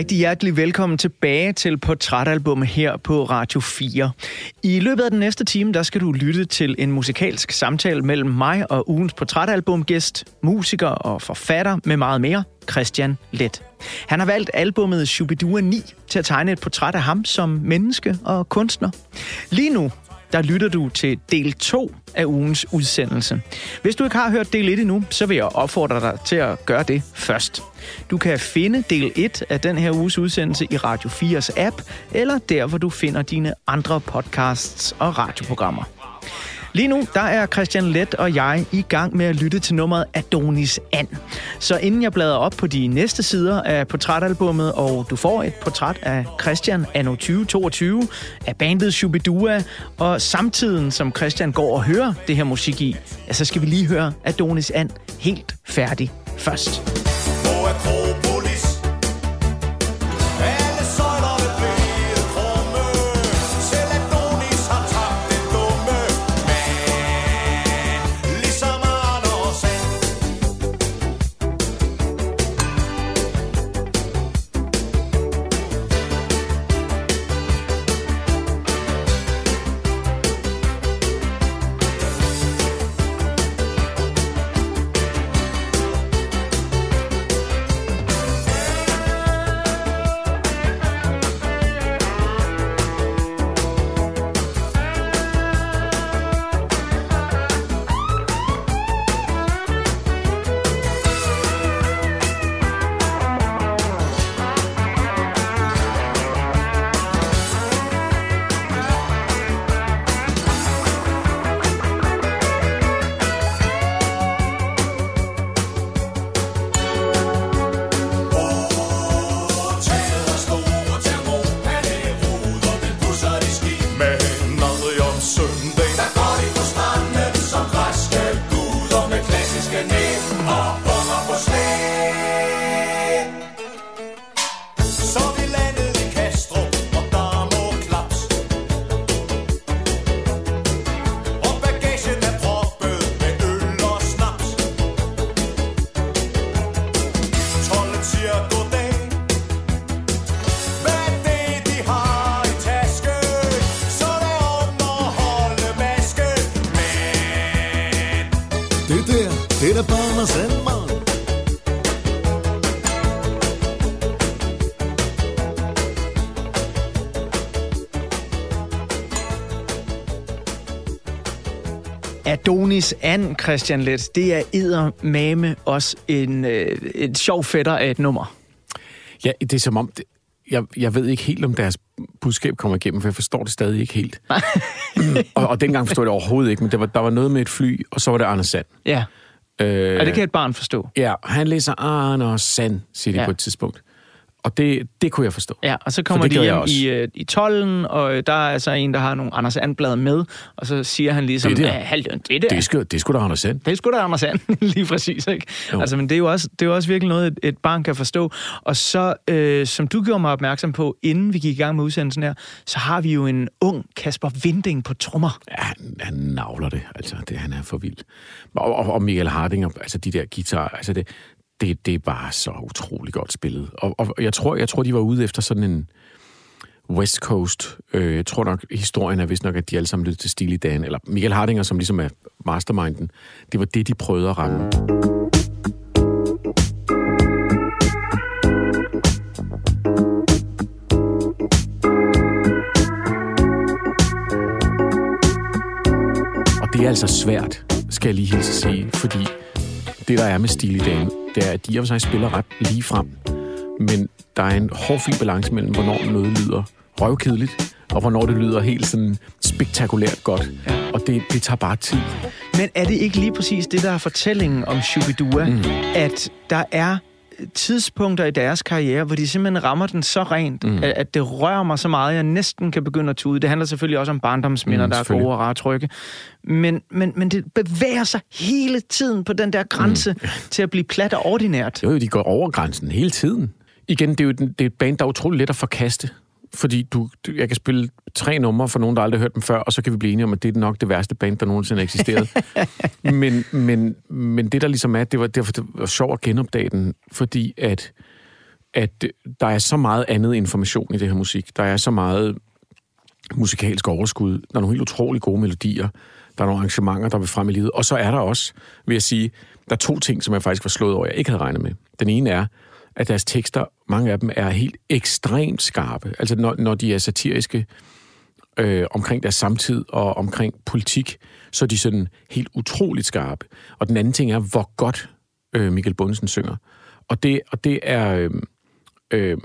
Rigtig hjertelig velkommen tilbage til Portrætalbum her på Radio 4. I løbet af den næste time, der skal du lytte til en musikalsk samtale mellem mig og ugens portrætalbumgæst, musiker og forfatter med meget mere, Christian Let. Han har valgt albummet Shubidua 9 til at tegne et portræt af ham som menneske og kunstner. Lige nu, der lytter du til del 2 af ugens udsendelse. Hvis du ikke har hørt del 1 endnu, så vil jeg opfordre dig til at gøre det først. Du kan finde del 1 af den her uges udsendelse i Radio 4's app, eller der, hvor du finder dine andre podcasts og radioprogrammer. Lige nu, der er Christian Let og jeg i gang med at lytte til nummeret Adonis And. Så inden jeg bladrer op på de næste sider af portrætalbummet, og du får et portræt af Christian anno 2022, af bandet Shubidua, og samtiden, som Christian går og hører det her musik i, ja, så skal vi lige høre Adonis And helt færdig først. Hvor er Adonis And, Christian Let, det er eddermame også en, øh, et sjov fætter af et nummer. Ja, det er som om... Det, jeg, jeg ved ikke helt, om deres budskab kommer igennem, for jeg forstår det stadig ikke helt. og, og dengang forstod jeg det overhovedet ikke, men der var, der var noget med et fly, og så var det Anders Sand. Ja, Øh, og det kan et barn forstå. Ja, han læser Anders Sand, siger de ja. på et tidspunkt. Og det, det kunne jeg forstå. Ja, og så kommer de hjem i, øh, i tolden, og der er altså en, der har nogle Anders Andblad med, og så siger han ligesom, Det der. "Ja, halvdøn, det der. Det er sgu, det er sgu da Anders Sand. Det er sgu da Anders And, lige præcis, ikke? Jo. Altså, men det er jo også, det er jo også virkelig noget, et, et barn kan forstå. Og så, øh, som du gjorde mig opmærksom på, inden vi gik i gang med udsendelsen her, så har vi jo en ung Kasper Vinding på trommer. Ja, han, han navler det. Altså, det, han er for vild. Og, og, og Michael Hardinger, altså de der guitarer, altså det, det, det er bare så utrolig godt spillet. Og, og jeg, tror, jeg tror, de var ude efter sådan en West Coast. Øh, jeg tror nok, historien er vist nok, at de alle sammen lyttede til Steely Dan, eller Michael Hardinger, som ligesom er masterminden. Det var det, de prøvede at ramme. Og det er altså svært, skal jeg lige hilse at sige, fordi det, der er med Steely Dan, er, at de og for sig spiller ret lige frem, men der er en hårfin balance mellem, hvornår noget lyder røvkedeligt, og hvornår det lyder helt sådan spektakulært godt. Ja. Og det, det tager bare tid. Men er det ikke lige præcis det, der er fortællingen om Shubidua, mm. at der er tidspunkter i deres karriere, hvor de simpelthen rammer den så rent, mm. at, at det rører mig så meget, at jeg næsten kan begynde at tude. Det handler selvfølgelig også om barndomsminder, Mm, der er gode og rare trygge. Men, men, men det bevæger sig hele tiden på den der grænse mm. til at blive plat og ordinært. Jo, de går over grænsen hele tiden. Igen, det er jo den- det er et band, der er utrolig let at forkaste. Fordi du, jeg kan spille tre numre for nogen, der aldrig har hørt dem før, og så kan vi blive enige om, at det er nok det værste band, der nogensinde har eksisteret. men, men, men det, der ligesom er, det var, det var, det var sjovt at genopdage den, fordi at at der er så meget andet information i det her musik. Der er så meget musikalsk overskud. Der er nogle helt utrolig gode melodier. Der er nogle arrangementer, der vil frem i livet. Og så er der også, vil jeg sige, der er to ting, som jeg faktisk var slået over, jeg ikke havde regnet med. Den ene er, at deres tekster, mange af dem er helt ekstremt skarpe. Altså når, når de er satiriske øh, omkring deres samtid og omkring politik, så er de sådan helt utroligt skarpe. Og den anden ting er, hvor godt øh, Michael Bundesen synger. Og det, og det er... Øh, øh,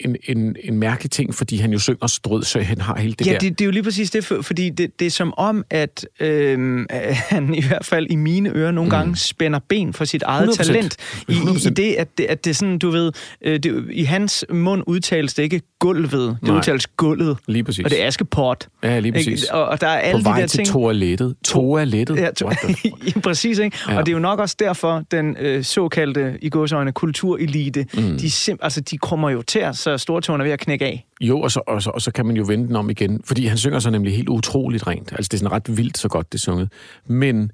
en, en, en mærkelig ting, fordi han jo synger strød, så han har hele det ja, der. det, det er jo lige præcis det, for- fordi det, det er som om, at øh, han i hvert fald i mine ører nogle gange spænder ben for sit eget 100%. talent. I, i, I 100%. det, at det, at det er sådan, du ved, øh, det, i hans mund udtales det ikke gulvet, det Nej. udtales gulvet. Lige præcis. Og det er Askeport. Ja, lige præcis. Ikke? Og, og der er alle På vej de der til ting. toilettet. Toilettet. Ja, to, ja, præcis, ikke? Ja. Ja. Og det er jo nok også derfor, den øh, såkaldte, i godsøjne, kulturelite, mm. de, sim, altså, de kommer jo til, så stortåen er ved at knække af. Jo, og så, og, så, og så kan man jo vende den om igen, fordi han synger så nemlig helt utroligt rent. Altså, det er sådan ret vildt, så godt det er sunget. Men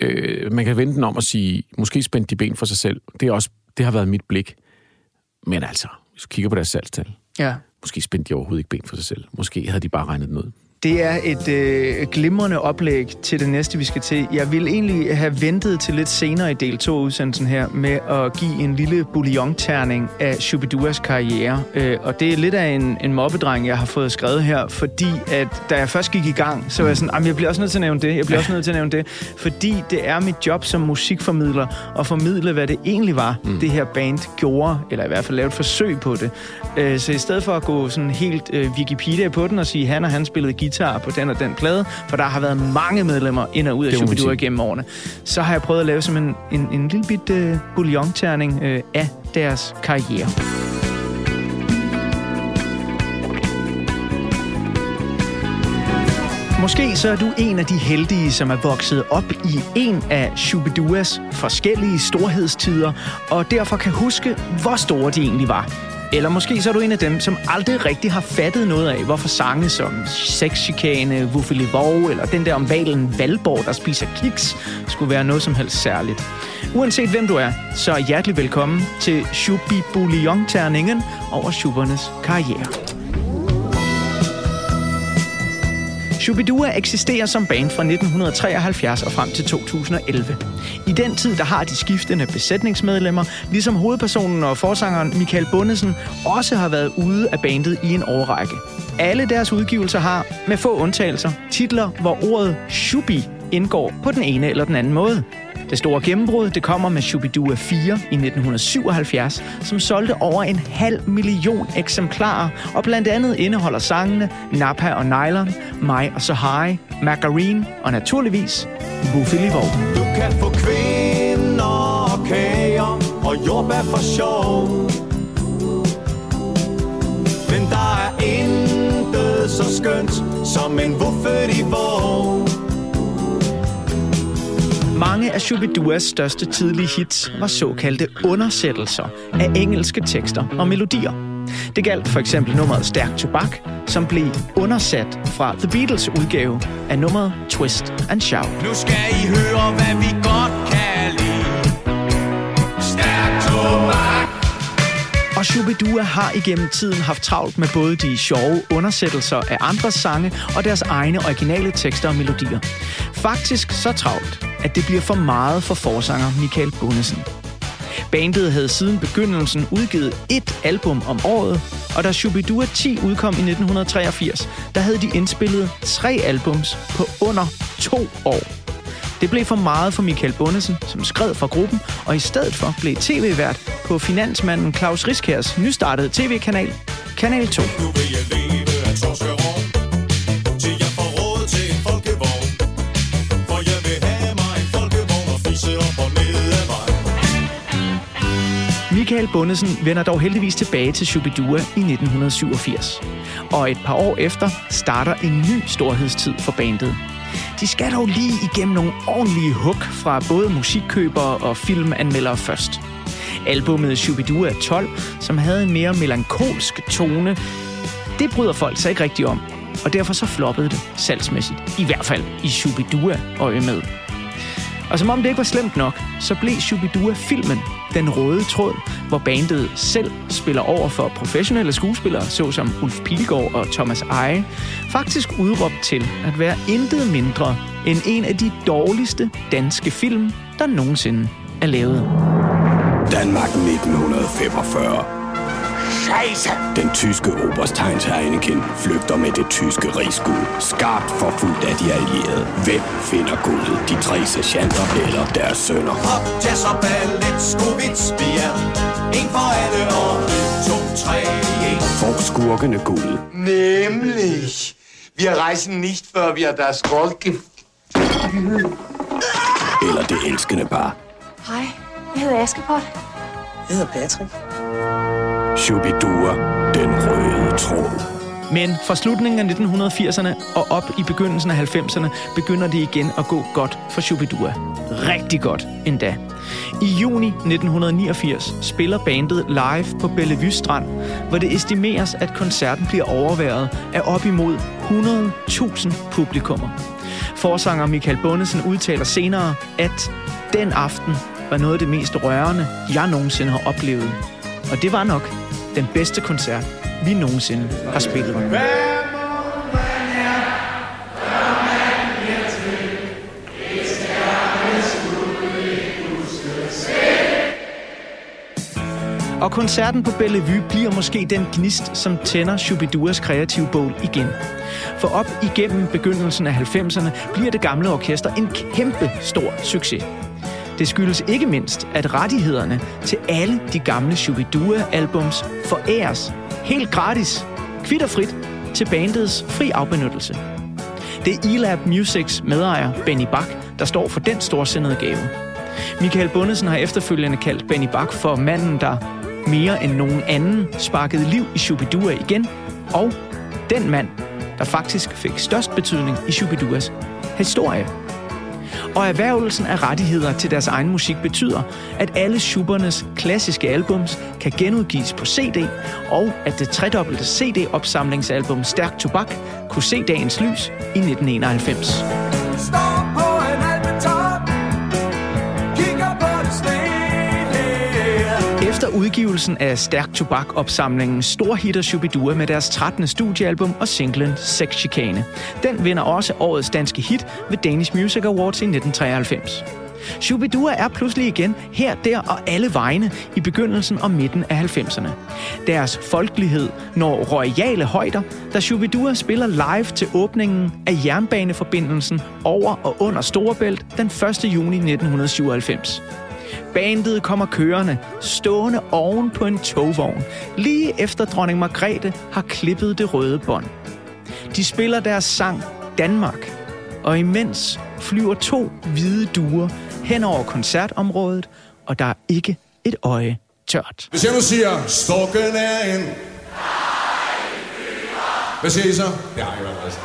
øh, man kan vende den om og sige, måske spændte de ben for sig selv. Det, er også, det har været mit blik. Men altså, hvis du kigger på deres salgstal, Ja. måske spændte de overhovedet ikke ben for sig selv. Måske havde de bare regnet den ud. Det er et øh, glimrende oplæg til det næste, vi skal til. Jeg vil egentlig have ventet til lidt senere i del 2 udsendelsen her med at give en lille bouillon-terning af Shubiduas karriere. Øh, og det er lidt af en, en mobbedreng, jeg har fået skrevet her, fordi at da jeg først gik i gang, så var jeg sådan, "Jamen, jeg bliver også nødt til at nævne det, jeg bliver også nødt til at nævne det, fordi det er mit job som musikformidler at formidle, hvad det egentlig var, mm. det her band gjorde, eller i hvert fald lave et forsøg på det. Øh, så i stedet for at gå sådan helt øh, Wikipedia på den og sige, han og han spillede guitar på den og den plade, for der har været mange medlemmer ind og ud af sige. gennem årene, så har jeg prøvet at lave som en, en, en lille bit øh, bouillon-terning øh, af deres karriere. Måske så er du en af de heldige, som er vokset op i en af Shubiduas forskellige storhedstider, og derfor kan huske, hvor store de egentlig var. Eller måske så er du en af dem, som aldrig rigtig har fattet noget af, hvorfor sange som Sexchikane, Wuffeli Vov eller den der om valen Valborg, der spiser kiks, skulle være noget som helst særligt. Uanset hvem du er, så er hjertelig velkommen til Shubi Bouillon-terningen over Schubernes karriere. Shubidua eksisterer som band fra 1973 og frem til 2011. I den tid, der har de skiftende besætningsmedlemmer, ligesom hovedpersonen og forsangeren Michael Bundesen, også har været ude af bandet i en årrække. Alle deres udgivelser har, med få undtagelser, titler, hvor ordet Shubi indgår på den ene eller den anden måde. Det store gennembrud det kommer med Shubidua 4 i 1977, som solgte over en halv million eksemplarer, og blandt andet indeholder sangene Napa og Nylon, Mig og Sahai, Margarine og naturligvis Buffy Livov. Du kan få kvinder og kager og jordbær for sjov. Men der er intet så skønt som en vuffet i vår. Mange af Shubiduas største tidlige hits var såkaldte undersættelser af engelske tekster og melodier. Det galt for eksempel nummeret Stærk Tobak, som blev undersat fra The Beatles udgave af nummeret Twist and Shout. Nu skal I høre, hvad vi godt kan lide. Stærk tobak. Og Shubidua har igennem tiden haft travlt med både de sjove undersættelser af andres sange og deres egne originale tekster og melodier. Faktisk så travlt, at det bliver for meget for forsanger Michael Bundesen. Bandet havde siden begyndelsen udgivet et album om året, og da Shubidua 10 udkom i 1983, der havde de indspillet tre albums på under to år. Det blev for meget for Michael Bundesen, som skred fra gruppen, og i stedet for blev tv-vært på finansmanden Claus Riskærs nystartede tv-kanal, Kanal 2. Michael Bundesen vender dog heldigvis tilbage til Shubidua i 1987. Og et par år efter starter en ny storhedstid for bandet. De skal dog lige igennem nogle ordentlige hook fra både musikkøbere og filmanmeldere først. Albummet Shubidua 12, som havde en mere melankolsk tone, det bryder folk sig ikke rigtig om, og derfor så floppede det salgsmæssigt. I hvert fald i Shubidua øje med. Og som om det ikke var slemt nok, så blev Shubidua filmen Den Røde Tråd, hvor bandet selv spiller over for professionelle skuespillere, såsom Ulf Pilgaard og Thomas Eje, faktisk udråbt til at være intet mindre end en af de dårligste danske film, der nogensinde er lavet. Danmark 1945. Scheiße! Den tyske oberstegns Heineken flygter med det tyske rigsguld. Skarpt forfulgt af de allierede. Hvem finder guldet? De tre sergeanter eller deres sønner? Hop, jazz og ballet, skovits, vi er En for alle og en, to, tre, en Får skurkene guldet? Nämlich. Wir reisen nicht, før vi har das Gold. Eller det elskende par? Hej, jeg hedder Askepot. Jeg hedder Patrick. Shubidua, den røde tråd. Men fra slutningen af 1980'erne og op i begyndelsen af 90'erne begynder det igen at gå godt for Shubidua. Rigtig godt endda. I juni 1989 spiller bandet live på Bellevue Strand, hvor det estimeres, at koncerten bliver overværet af op imod 100.000 publikummer. Forsanger Michael Bundesen udtaler senere, at den aften var noget af det mest rørende, jeg nogensinde har oplevet. Og det var nok den bedste koncert, vi nogensinde har spillet. Og koncerten på Bellevue bliver måske den gnist, som tænder Shubiduas kreative bål igen. For op igennem begyndelsen af 90'erne bliver det gamle orkester en kæmpe stor succes. Det skyldes ikke mindst, at rettighederne til alle de gamle Shubidua-albums foræres helt gratis, kvitterfrit, til bandets fri afbenyttelse. Det er Elab Musics medejer Benny Bak, der står for den storsindede gave. Michael Bundesen har efterfølgende kaldt Benny Bak for manden, der mere end nogen anden sparkede liv i Shubidua igen, og den mand, der faktisk fik størst betydning i Shubiduas historie. Og erhvervelsen af rettigheder til deres egen musik betyder, at alle Schubernes klassiske albums kan genudgives på CD, og at det tredobbelte CD-opsamlingsalbum Stærk Tobak kunne se dagens lys i 1991. Stop! Udgivelsen af Stærk Tobak-opsamlingen storhitter Shubidua med deres 13. studiealbum og singlen Sex Chicane. Den vinder også årets danske hit ved Danish Music Awards i 1993. Shubidua er pludselig igen her, der og alle vegne i begyndelsen og midten af 90'erne. Deres folkelighed når royale højder, da Shubidua spiller live til åbningen af jernbaneforbindelsen over og under Storebælt den 1. juni 1997. Bandet kommer kørende, stående oven på en togvogn, lige efter dronning Margrethe har klippet det røde bånd. De spiller deres sang Danmark, og imens flyver to hvide duer hen over koncertområdet, og der er ikke et øje tørt. Hvis jeg nu siger, stokken er en... Hvad siger I så? Det har I været.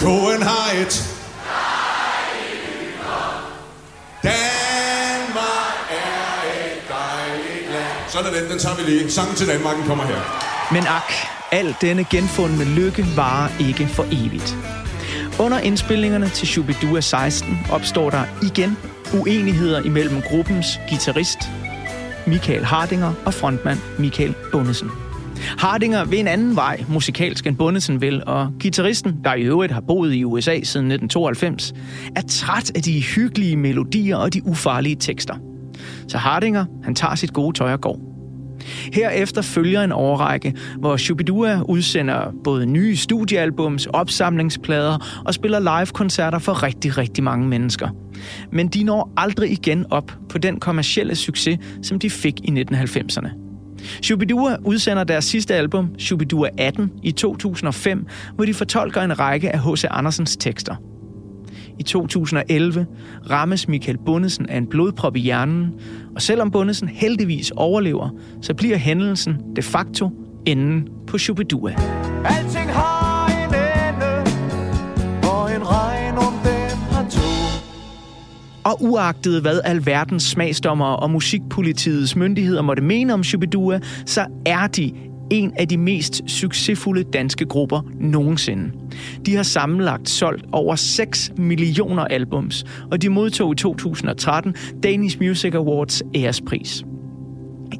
Koen har et... dejligt. Sådan den, den tager vi lige. Sangen til Danmark, den kommer her. Men ak, al denne genfundne lykke varer ikke for evigt. Under indspillingerne til Shubidua 16 opstår der igen uenigheder imellem gruppens guitarist Michael Hardinger og frontmand Michael Bundesen. Hardinger vil en anden vej musikalsk end Bundesen vil, og gitarristen, der i øvrigt har boet i USA siden 1992, er træt af de hyggelige melodier og de ufarlige tekster. Så Hardinger, han tager sit gode tøj og går. Herefter følger en overrække, hvor Shubidua udsender både nye studiealbums, opsamlingsplader og spiller live-koncerter for rigtig, rigtig mange mennesker. Men de når aldrig igen op på den kommercielle succes, som de fik i 1990'erne. Shubidua udsender deres sidste album, Shubidua 18, i 2005, hvor de fortolker en række af H.C. Andersens tekster. I 2011 rammes Michael Bundesen af en blodprop i hjernen, og selvom Bundesen heldigvis overlever, så bliver hændelsen de facto enden på Shubidua. Alting har en ende, og en regn om den har to. Og uagtet hvad alverdens smagsdommere og musikpolitiets myndigheder måtte mene om Shubidua, så er de en af de mest succesfulde danske grupper nogensinde. De har sammenlagt solgt over 6 millioner albums, og de modtog i 2013 Danish Music Awards ærespris.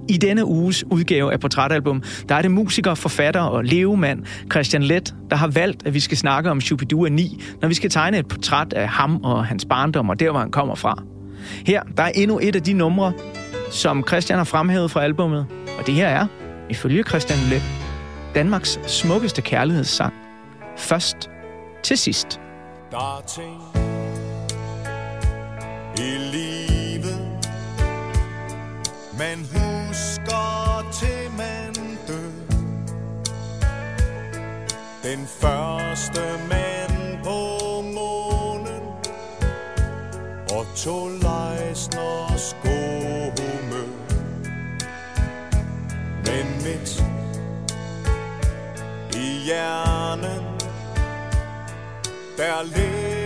I denne uges udgave af Portrætalbum, der er det musiker, forfatter og levemand Christian Let, der har valgt, at vi skal snakke om Shubidua 9, når vi skal tegne et portræt af ham og hans barndom og der, hvor han kommer fra. Her der er endnu et af de numre, som Christian har fremhævet fra albummet, og det her er, ifølge Christian Let, Danmarks smukkeste kærlighedssang. Først til sidst. Der er ting i livet, man husker til man dør. Den første mand på månen og to hjernen. Der ligger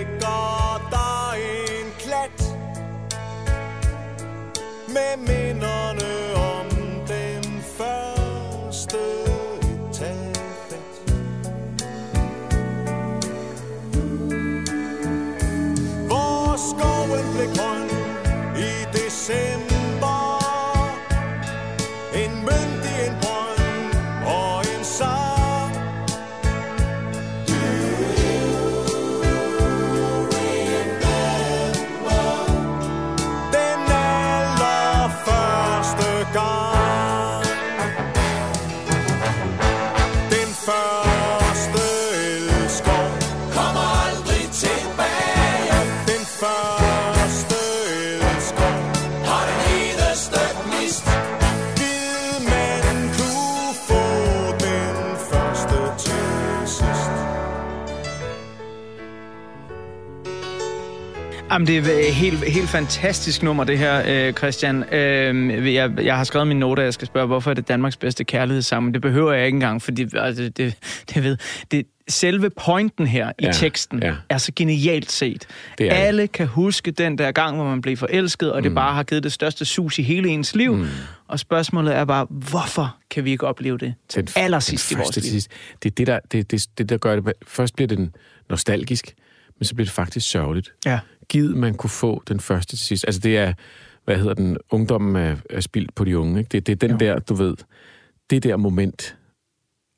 Jamen, det er et helt, helt fantastisk nummer, det her, øh, Christian. Øh, jeg, jeg har skrevet min note, at jeg skal spørge, hvorfor er det Danmarks bedste kærlighedssang, det behøver jeg ikke engang, fordi altså, det, det ved... Det, selve pointen her i Ja, teksten ja. er så genialt set. Det er det. Alle kan huske den der gang, hvor man blev forelsket, og mm. det bare har givet det største sus i hele ens liv. Mm. Og spørgsmålet er bare, hvorfor kan vi ikke opleve det til Den, allersidst i den vores første liv? sidst. Det er det, der, det, det, det, der gør det. Først bliver det nostalgisk, men så bliver det faktisk sørgeligt. Ja. Gid man kunne få den første til sidst. Altså det er, hvad hedder den, ungdommen er, er spildt på de unge. Ikke? Det, det er den Jo. der, du ved, det der moment.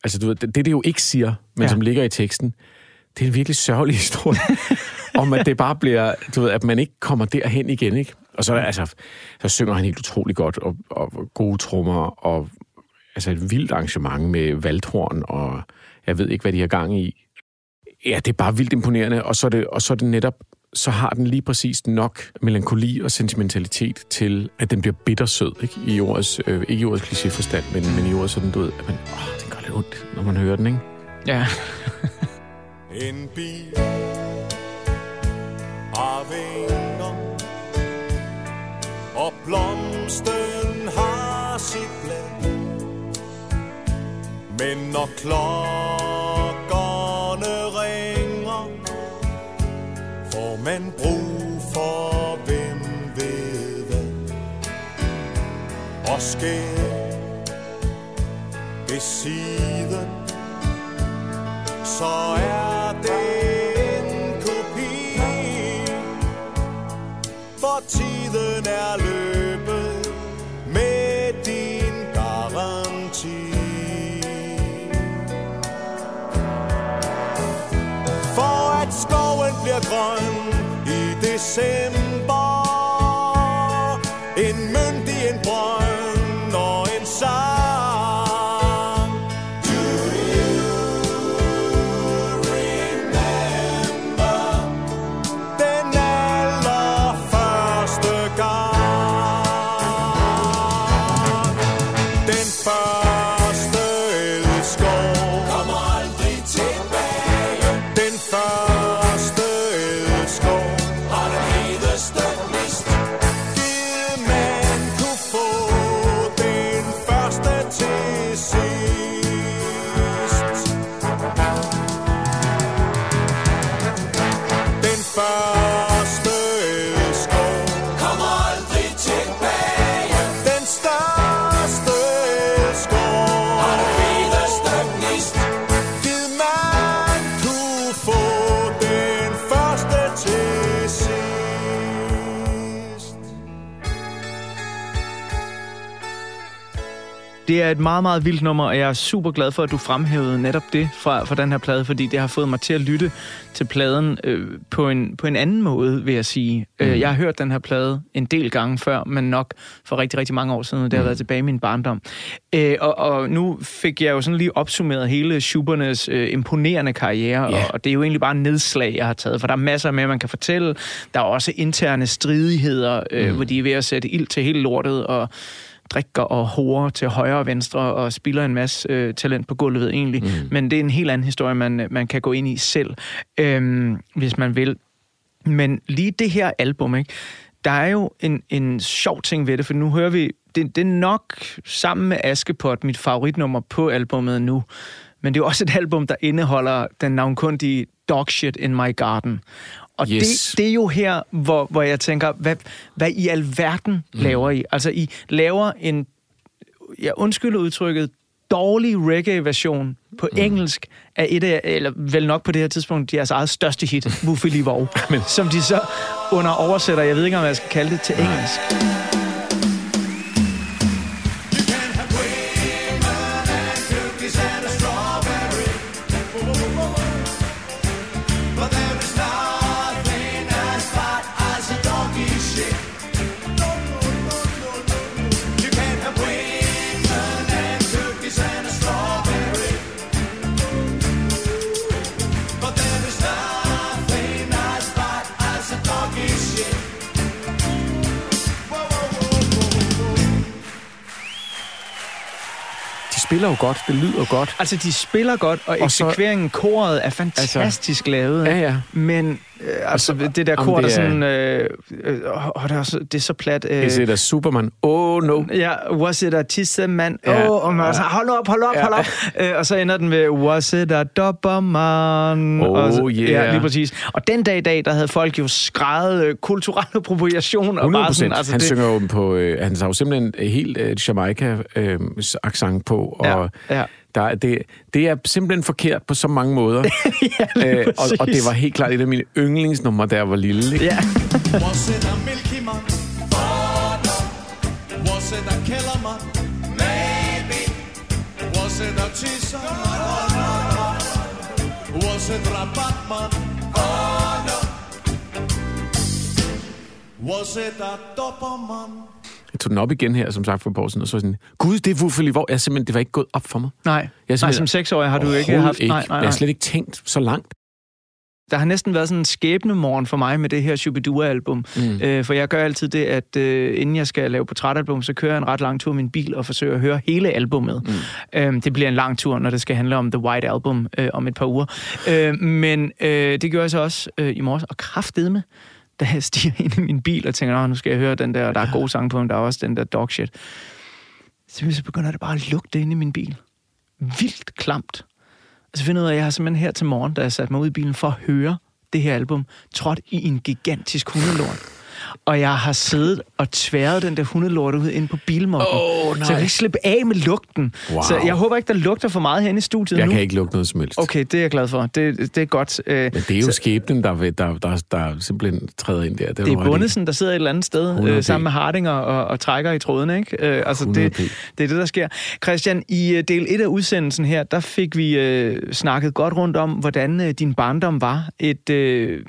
Altså du ved, det, det, jo ikke siger, men Ja. som ligger i teksten, det er en virkelig sørgelig historie. om at det bare bliver, du ved, at man ikke kommer derhen igen, ikke? Og så, er altså, så synger han helt utrolig godt, og, og gode trommer, og altså et vildt arrangement med valthorn, og jeg ved ikke, hvad de har gang i. Ja, det er bare vildt imponerende, og så er det, og så er det netop, så har den lige præcis nok melankoli og sentimentalitet til, at den bliver bittersød, ikke? I ordets, øh, ikke i ordets klichéforstand, men, men i ordets sådan, du ved, at man, åh, den gør lidt ondt, når man hører den, ikke? Ja. En bil har vinger Og blomsten har sit blad Men når klokkerne måske skær ved siden så er det en kopi. For tiden er løbet med din garanti. For at skoven bliver grøn i december er et meget, meget vildt nummer, og jeg er super glad for, at du fremhævede netop det fra, fra den her plade, fordi det har fået mig til at lytte til pladen øh, på, en, på en anden måde, vil jeg sige. Mm. Jeg har hørt den her plade en del gange før, men nok for rigtig, rigtig mange år siden, og det har Mm. været tilbage i min barndom. Øh, og, og nu fik jeg jo sådan lige opsummeret hele Schubernes øh, imponerende karriere, Ja. og, og det er jo egentlig bare nedslag, jeg har taget, for der er masser med, man kan fortælle. Der er også interne stridigheder, øh, mm. hvor de er ved at sætte ild til hele lortet, og drikker og horer til højre og venstre og spiller en masse øh, talent på gulvet egentlig. Mm. Men det er en helt anden historie, man, man kan gå ind i selv, øhm, hvis man vil. Men lige det her album, ikke? der er jo en, en sjov ting ved det, for nu hører vi, det, det er nok sammen med Askepot mit favoritnummer på albummet nu, men det er jo også et album, der indeholder den navnkundige Dog Shit in My Garden. Og Yes. det, det er jo her, hvor, hvor jeg tænker, hvad, hvad i alverden laver I? Altså, I laver en, jeg undskylder udtrykket, dårlig reggae-version på mm. engelsk af et af, eller vel nok på det her tidspunkt, deres eget største hit, Wuffeli Vov, som de så under oversætter, jeg ved ikke, om jeg skal kalde det til engelsk. Spiller jo godt, det lyder godt. Altså, de spiller godt, og, Og så- eksekveringen, koret er fantastisk altså, lavet. Ja, ja. Men altså, så- det der kor, der det er- sådan... Øh, øh, det er, så, det er så plat. Øh, Is it a Superman? Oh no. Ja, was it a tissemand? Åh, Ja. oh, og man er så, hold op, hold op, Ja. hold op. Øh, og så ender den med, was it a dobberman? Oh, og så, yeah. Ja, lige præcis. Og den dag i dag, der havde folk jo skrejet øh, kulturel appropriation. Og 100 bare sådan, procent. altså, han det, synger jo på, øh, han har jo simpelthen helt øh, Jamaica-accent på, og Ja, ja. Der, er- det, det er simpelthen forkert på så mange måder. ja, øh, og, og det var helt klart et af mine yndlingsnumre, da jeg var lille. Ikke? Ja. Was it a Milky tog den op igen her, som sagt, for et par år siden, og så jeg sådan, gud, det er Wuffeli, hvor jeg simpelthen, det var ikke gået op for mig. Nej, Jeg nej, som seksårig har du ikke haft... Ikke. Nej, nej, Jeg nej. har slet ikke tænkt så langt. Der har næsten været sådan en skæbnemorgen for mig med det her Shubidua-album. Mm. Øh, for jeg gør altid det, at øh, inden jeg skal lave portrætalbum, så kører jeg en ret lang tur i min bil og forsøger at høre hele albummet. Mm. Øhm, det bliver en lang tur, når det skal handle om The White Album øh, om et par uger. Øh, men øh, det gjorde jeg så også øh, i morges, og kraftedme, da jeg stiger ind i min bil og tænker, "Nå, nu skal jeg høre den der, og der er gode sange på, men der er også den der dog shit. Så, så begynder det bare at lugte inde i min bil. Vildt klamt. Og så finder jeg ud af, at jeg har simpelthen her til morgen, da jeg satte mig ud i bilen for at høre det her album, trådt i en gigantisk hundelort. Og jeg har siddet og tværet den der hundelort ud ind på bilmoppen. Åh, så jeg kan ikke slippe af med lugten. Wow. Så jeg håber ikke, der lugter for meget herinde i studiet Jeg nu. kan ikke lugte noget som helst. Okay, det er jeg glad for. Det, det er godt. Øh, Men det er jo så- skæbnen, der, vil- der, der, der simpelthen træder ind der. det du er. Bundesen, der sidder et eller andet sted 100 øh, sammen med Hardinger og, og trækker i tråden, ikke? Øh, altså 100 det, det er det, der sker. Christian, i øh, del 1 af udsendelsen her, der fik vi øh, snakket godt rundt om, hvordan øh, din barndom var. Et, øh,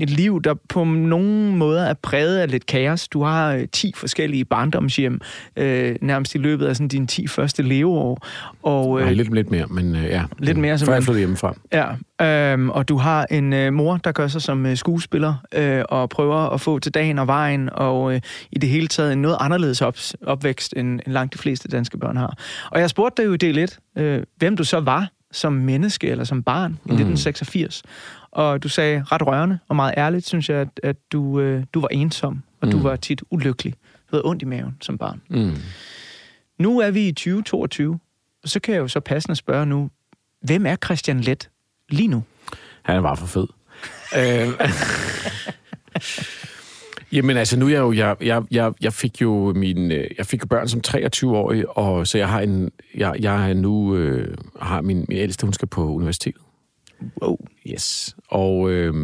et liv, der på nogle måder er præget af lidt kaos. Du har øh, 10 forskellige barndomshjem, øh, nærmest i løbet af sådan dine 10 første leveår. Og, Nej, lidt, lidt mere, men øh, ja. Lidt mere, Før jeg flyttede hjemmefra. Ja, øhm, og du har en øh, mor, der gør sig som øh, skuespiller øh, og prøver at få til dagen og vejen, og øh, i det hele taget en noget anderledes op, opvækst, end, end langt de fleste danske børn har. Og jeg spurgte dig jo i del 1, øh, hvem du så var som menneske eller som barn i 1986. Og du sagde ret rørende og meget ærligt, synes jeg, at, at du, øh, du var ensom, og du var tit ulykkelig. Du havde ondt i maven som barn. Mm. Nu er vi i 2022, og så kan jeg jo så passende spørge nu, hvem er Christian Let lige nu? Han er bare for fed. øh, Jamen altså, nu er jeg jo, jeg, jeg, jeg, jeg fik jo min, øh, jeg fik børn som 23-årig, og så jeg har en, jeg, jeg er nu, øh, har min, min ældste, hun skal på universitetet. Wow. Yes. Og øh,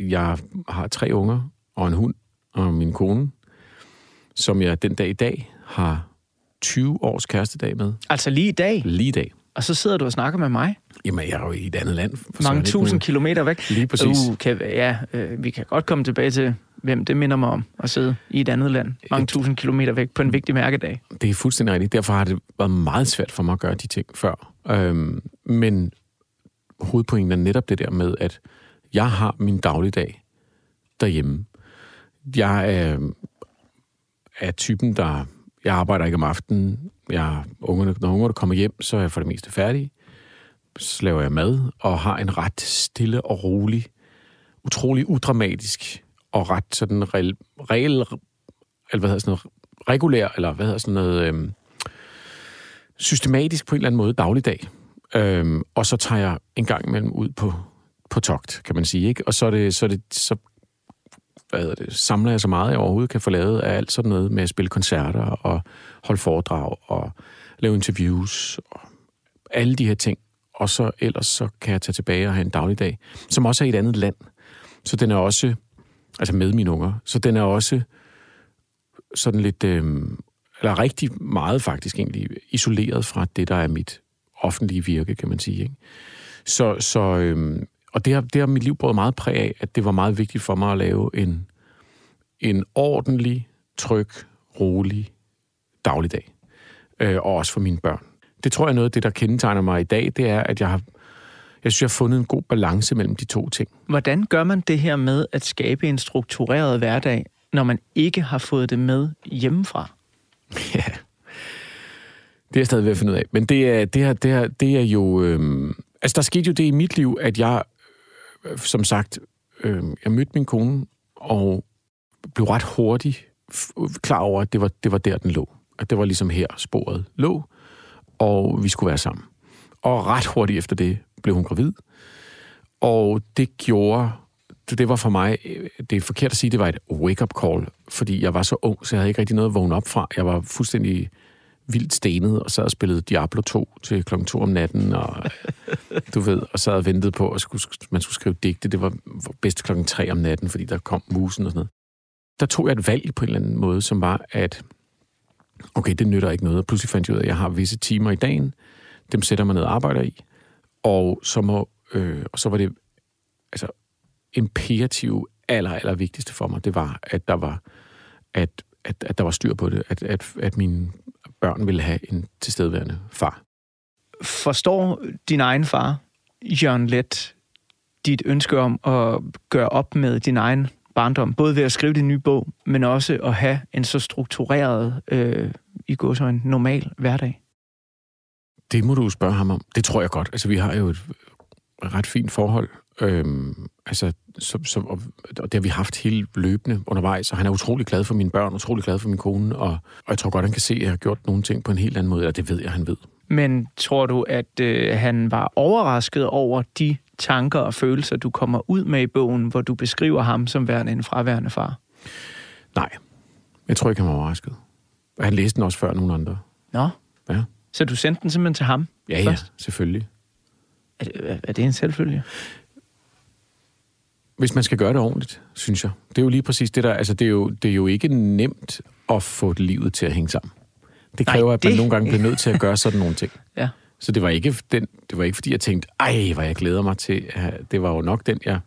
jeg har tre unger og en hund og min kone, som jeg den dag i dag har 20 års kærestedag med. Altså lige i dag, Lige i dag. og så sidder du og snakker med mig. Jamen, jeg er jo i et andet land. for Mange tusind kilometer væk. Lige præcis. Uh, kan, ja, øh, vi kan godt komme tilbage til, hvem det minder mig om at sidde i et andet land. Mange Et- tusind kilometer væk på en vigtig mærkedag. Det er fuldstændig rigtigt. Derfor har det været meget svært for mig at gøre de ting før. Øhm, men hovedpointen er netop det der med, at jeg har min dagligdag derhjemme. Jeg er, er typen, der... Jeg arbejder ikke om aftenen. Jeg, ungerne, når ungerne kommer hjem, så er jeg for det meste færdig. Så laver jeg mad, og har en ret stille og rolig, utrolig udramatisk og ret sådan regel, regel eller hvad hedder sådan noget, regulær, eller hvad hedder sådan noget, øhm, systematisk på en eller anden måde dagligdag. Øhm, og så tager jeg en gang imellem ud på, på togt, kan man sige. Ikke? Og så, er det, så, er det, så hvad hedder det, samler jeg så meget, jeg overhovedet kan få lavet af alt sådan noget med at spille koncerter og holde foredrag og lave interviews og alle de her ting. Og så ellers så kan jeg tage tilbage og have en dagligdag, som også er i et andet land. Så den er også, altså med mine unger, så den er også sådan lidt, øh, eller rigtig meget faktisk egentlig, isoleret fra det, der er mit offentlige virke, kan man sige. Ikke? Så, så øh, og det har, det har mit liv båret meget præg af, at det var meget vigtigt for mig at lave en, en ordentlig, tryg, rolig dagligdag. Øh, og også for mine børn. Det tror jeg er noget af det, der kendetegner mig i dag, det er, at jeg har, jeg synes, jeg har fundet en god balance mellem de to ting. Hvordan gør man det her med at skabe en struktureret hverdag, når man ikke har fået det med hjemmefra? Ja. Det er jeg stadig ved at finde ud af. Men det er, det er, det er, det er jo... Øhm, altså, der skete jo det i mit liv, at jeg, øh, som sagt, øh, jeg mødte min kone, og blev ret hurtigt øh, klar over, at det var, det var der, den lå. At det var ligesom her, sporet lå, og vi skulle være sammen. Og ret hurtigt efter det blev hun gravid. Og det gjorde... Det var for mig, øh, det er forkert at sige, det var et wake-up call, fordi jeg var så ung, så jeg havde ikke rigtig noget at vågne op fra. Jeg var fuldstændig vildt stenet, og sad og spillede Diablo 2 til klokken 2 om natten, og du ved, og sad og ventede på, at skulle, man skulle skrive digte. Det var bedst klokken 3 om natten, fordi der kom musen og sådan noget. Der tog jeg et valg på en eller anden måde, som var, at okay, det nytter ikke noget. Og pludselig fandt jeg ud af, at jeg har visse timer i dagen, dem sætter man ned og arbejder i, og så, må, øh, og så var det altså imperativ aller, aller vigtigste for mig, det var, at der var, at, at, at der var styr på det, at, at, at mine børn ville have en tilstedeværende far. Forstår din egen far, Jørgen Let, dit ønske om at gøre op med din egen barndom, både ved at skrive din nye bog, men også at have en så struktureret, øh, i går så en normal hverdag? Det må du spørge ham om. Det tror jeg godt. Altså, vi har jo et ret fint forhold. Øhm, altså, så, så, og, og det har vi haft hele løbende undervejs, og han er utrolig glad for mine børn, utrolig glad for min kone, og, og jeg tror godt, han kan se, at jeg har gjort nogle ting på en helt anden måde, og det ved jeg, han ved. Men tror du, at øh, han var overrasket over de tanker og følelser, du kommer ud med i bogen, hvor du beskriver ham som værende en fraværende far? Nej, jeg tror ikke, han var overrasket. Og han læste den også før nogen andre. Nå, Ja, så du sendte den simpelthen til ham? ja, ja Først? selvfølgelig. Er det, er det en selvfølge? Hvis man skal gøre det ordentligt, synes jeg. Det er jo lige præcis det der, altså det er jo, det er jo ikke nemt at få livet til at hænge sammen. Det Nej, kræver, at man det- nogle gange bliver nødt til at gøre sådan nogle ting. Ja. Så det var ikke, den, det var ikke fordi, jeg tænkte, ej, hvor jeg glæder mig til. Det var jo nok den, jeg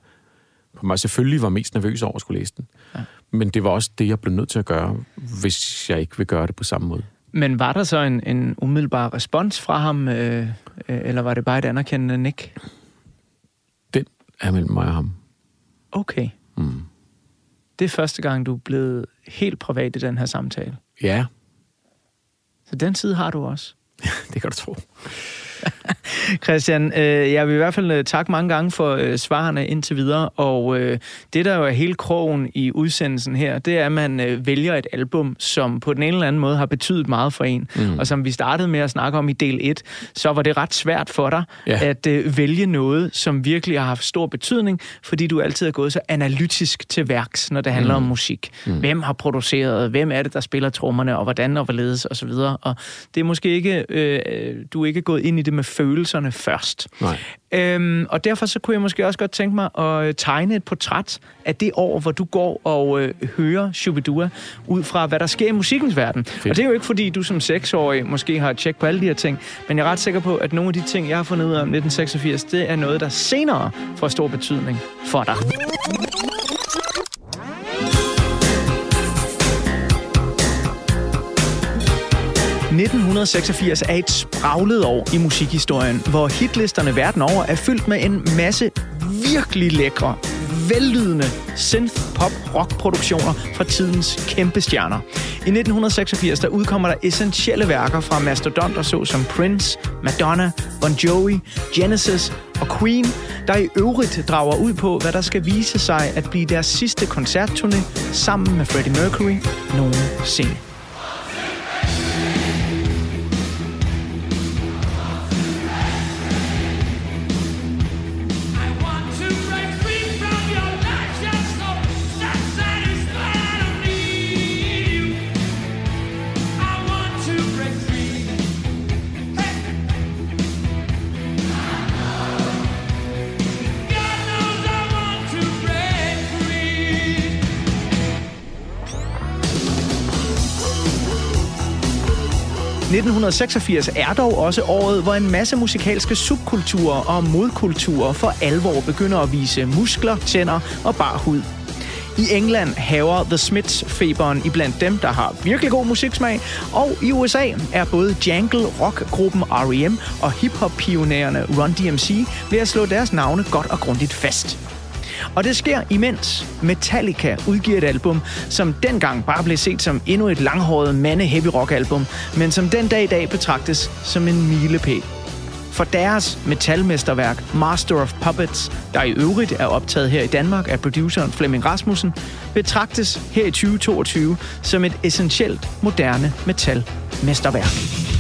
på mig selvfølgelig var mest nervøs over at skulle læse den. Ja. Men det var også det, jeg blev nødt til at gøre, hvis jeg ikke vil gøre det på samme måde. Men var der så en, en umiddelbar respons fra ham, øh, øh, eller var det bare et anerkendende nik? Den er mellem mig og ham. Okay. Mm. Det er første gang, du er blevet helt privat i den her samtale. Ja, Så den side har du også. det kan du tro. Christian, øh, jeg vil i hvert fald øh, takke mange gange for øh, svarene indtil videre, og øh, det der jo er hele krogen i udsendelsen her, det er, at man øh, vælger et album, som på den ene eller anden måde har betydet meget for en, mm. og som vi startede med at snakke om i del 1, så var det ret svært for dig Ja. at øh, vælge noget, som virkelig har haft stor betydning, fordi du altid er gået så analytisk til værks, når det handler mm. om musik. Mm. Hvem har produceret, hvem er det, der spiller trommerne, og hvordan og hvorledes osv. Og, og det er måske ikke, øh, du er ikke gået ind i det med følelser, følelserne først. Nej. Øhm, og derfor så kunne jeg måske også godt tænke mig at øh, tegne et portræt af det år, hvor du går og øh, hører Shubidua, ud fra hvad der sker i musikkens verden. Fedt. Og det er jo ikke fordi, du som seksårig måske har tjekket på alle de her ting, men jeg er ret sikker på, at nogle af de ting, jeg har fundet ud af om 1986, det er noget, der senere får stor betydning for dig. 1986 er et spraglet år i musikhistorien, hvor hitlisterne verden over er fyldt med en masse virkelig lækre, vellydende synth-pop-rock-produktioner fra tidens kæmpe stjerner. I 1986 der udkommer der essentielle værker fra mastodonter såsom Prince, Madonna, Bon Jovi, Genesis og Queen, der i øvrigt drager ud på, hvad der skal vise sig at blive deres sidste koncertturné sammen med Freddie Mercury nogensinde. – 1986 er dog også året, hvor en masse musikalske subkulturer og modkulturer for alvor begynder at vise muskler, tænder og bar hud. I England haver The Smiths-feberen i blandt dem, der har virkelig god musiksmag, og i USA er både jangle-rockgruppen R.E.M. og hip-hop-pionærerne Run DMC ved at slå deres navne godt og grundigt fast. Og det sker imens Metallica udgiver et album, som dengang bare blev set som endnu et langhåret mande-heavy rock album, men som den dag i dag betragtes som en milepæl. For deres metalmesterværk Master of Puppets, der i øvrigt er optaget her i Danmark af produceren Flemming Rasmussen, betragtes her i 2022 som et essentielt moderne metalmesterværk.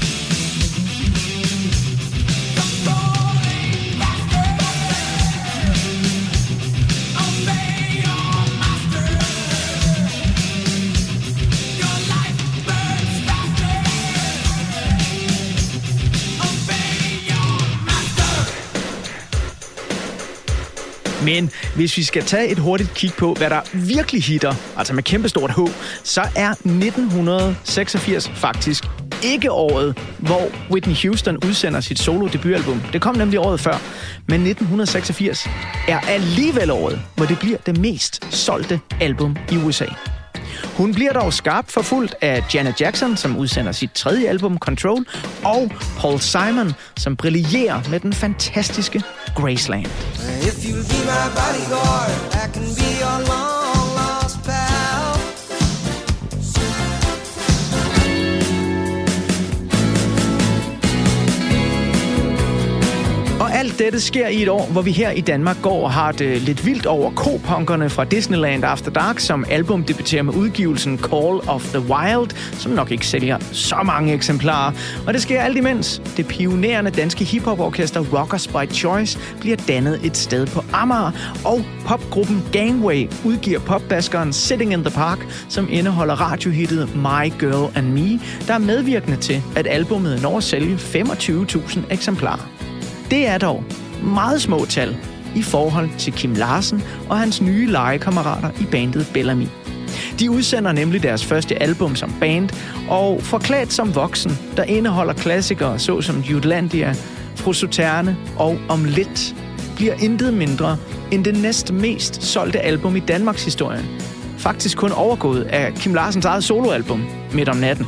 Men hvis vi skal tage et hurtigt kig på, hvad der virkelig hitter, altså med kæmpestort H, så er 1986 faktisk ikke året, hvor Whitney Houston udsender sit solo debutalbum. Det kom nemlig året før. Men 1986 er alligevel året, hvor det bliver det mest solgte album i USA. Hun bliver dog skarpt forfulgt af Janet Jackson, som udsender sit tredje album, Control, og Paul Simon, som brillerer med den fantastiske Graceland. If you'll be my bodyguard, I can be your long alt dette sker i et år, hvor vi her i Danmark går og har det lidt vildt over kopunkerne fra Disneyland After Dark, som album debuterer med udgivelsen Call of the Wild, som nok ikke sælger så mange eksemplarer. Og det sker alt imens det pionerende danske hiphop-orkester Rockers by Choice bliver dannet et sted på Amager, og popgruppen Gangway udgiver popbaskeren Sitting in the Park, som indeholder radiohittet My Girl and Me, der er medvirkende til, at albumet når at sælge 25.000 eksemplarer. Det er dog meget små tal i forhold til Kim Larsen og hans nye legekammerater i bandet Bellamy. De udsender nemlig deres første album som band, og forklædt som voksen, der indeholder klassikere såsom Jutlandia, Frusoterne og Om Lidt, bliver intet mindre end det næst mest solgte album i Danmarks historie. Faktisk kun overgået af Kim Larsens eget soloalbum, Midt om natten.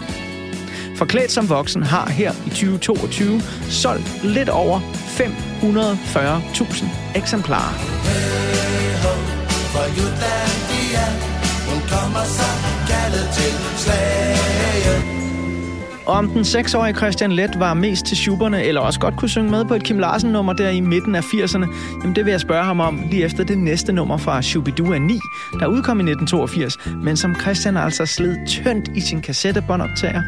Forklædt som voksen har her i 2022 solgt lidt over 540.000 eksemplarer. Hey ho, for Jutlandia, hun kommer så kaldet til. Og om den 6-årige Christian Let var mest til schuberne, eller også godt kunne synge med på et Kim Larsen-nummer der i midten af 80'erne, jamen det vil jeg spørge ham om lige efter det næste nummer fra Shubidua 9, der udkom i 1982, men som Christian altså sled tyndt i sin kassettebåndoptager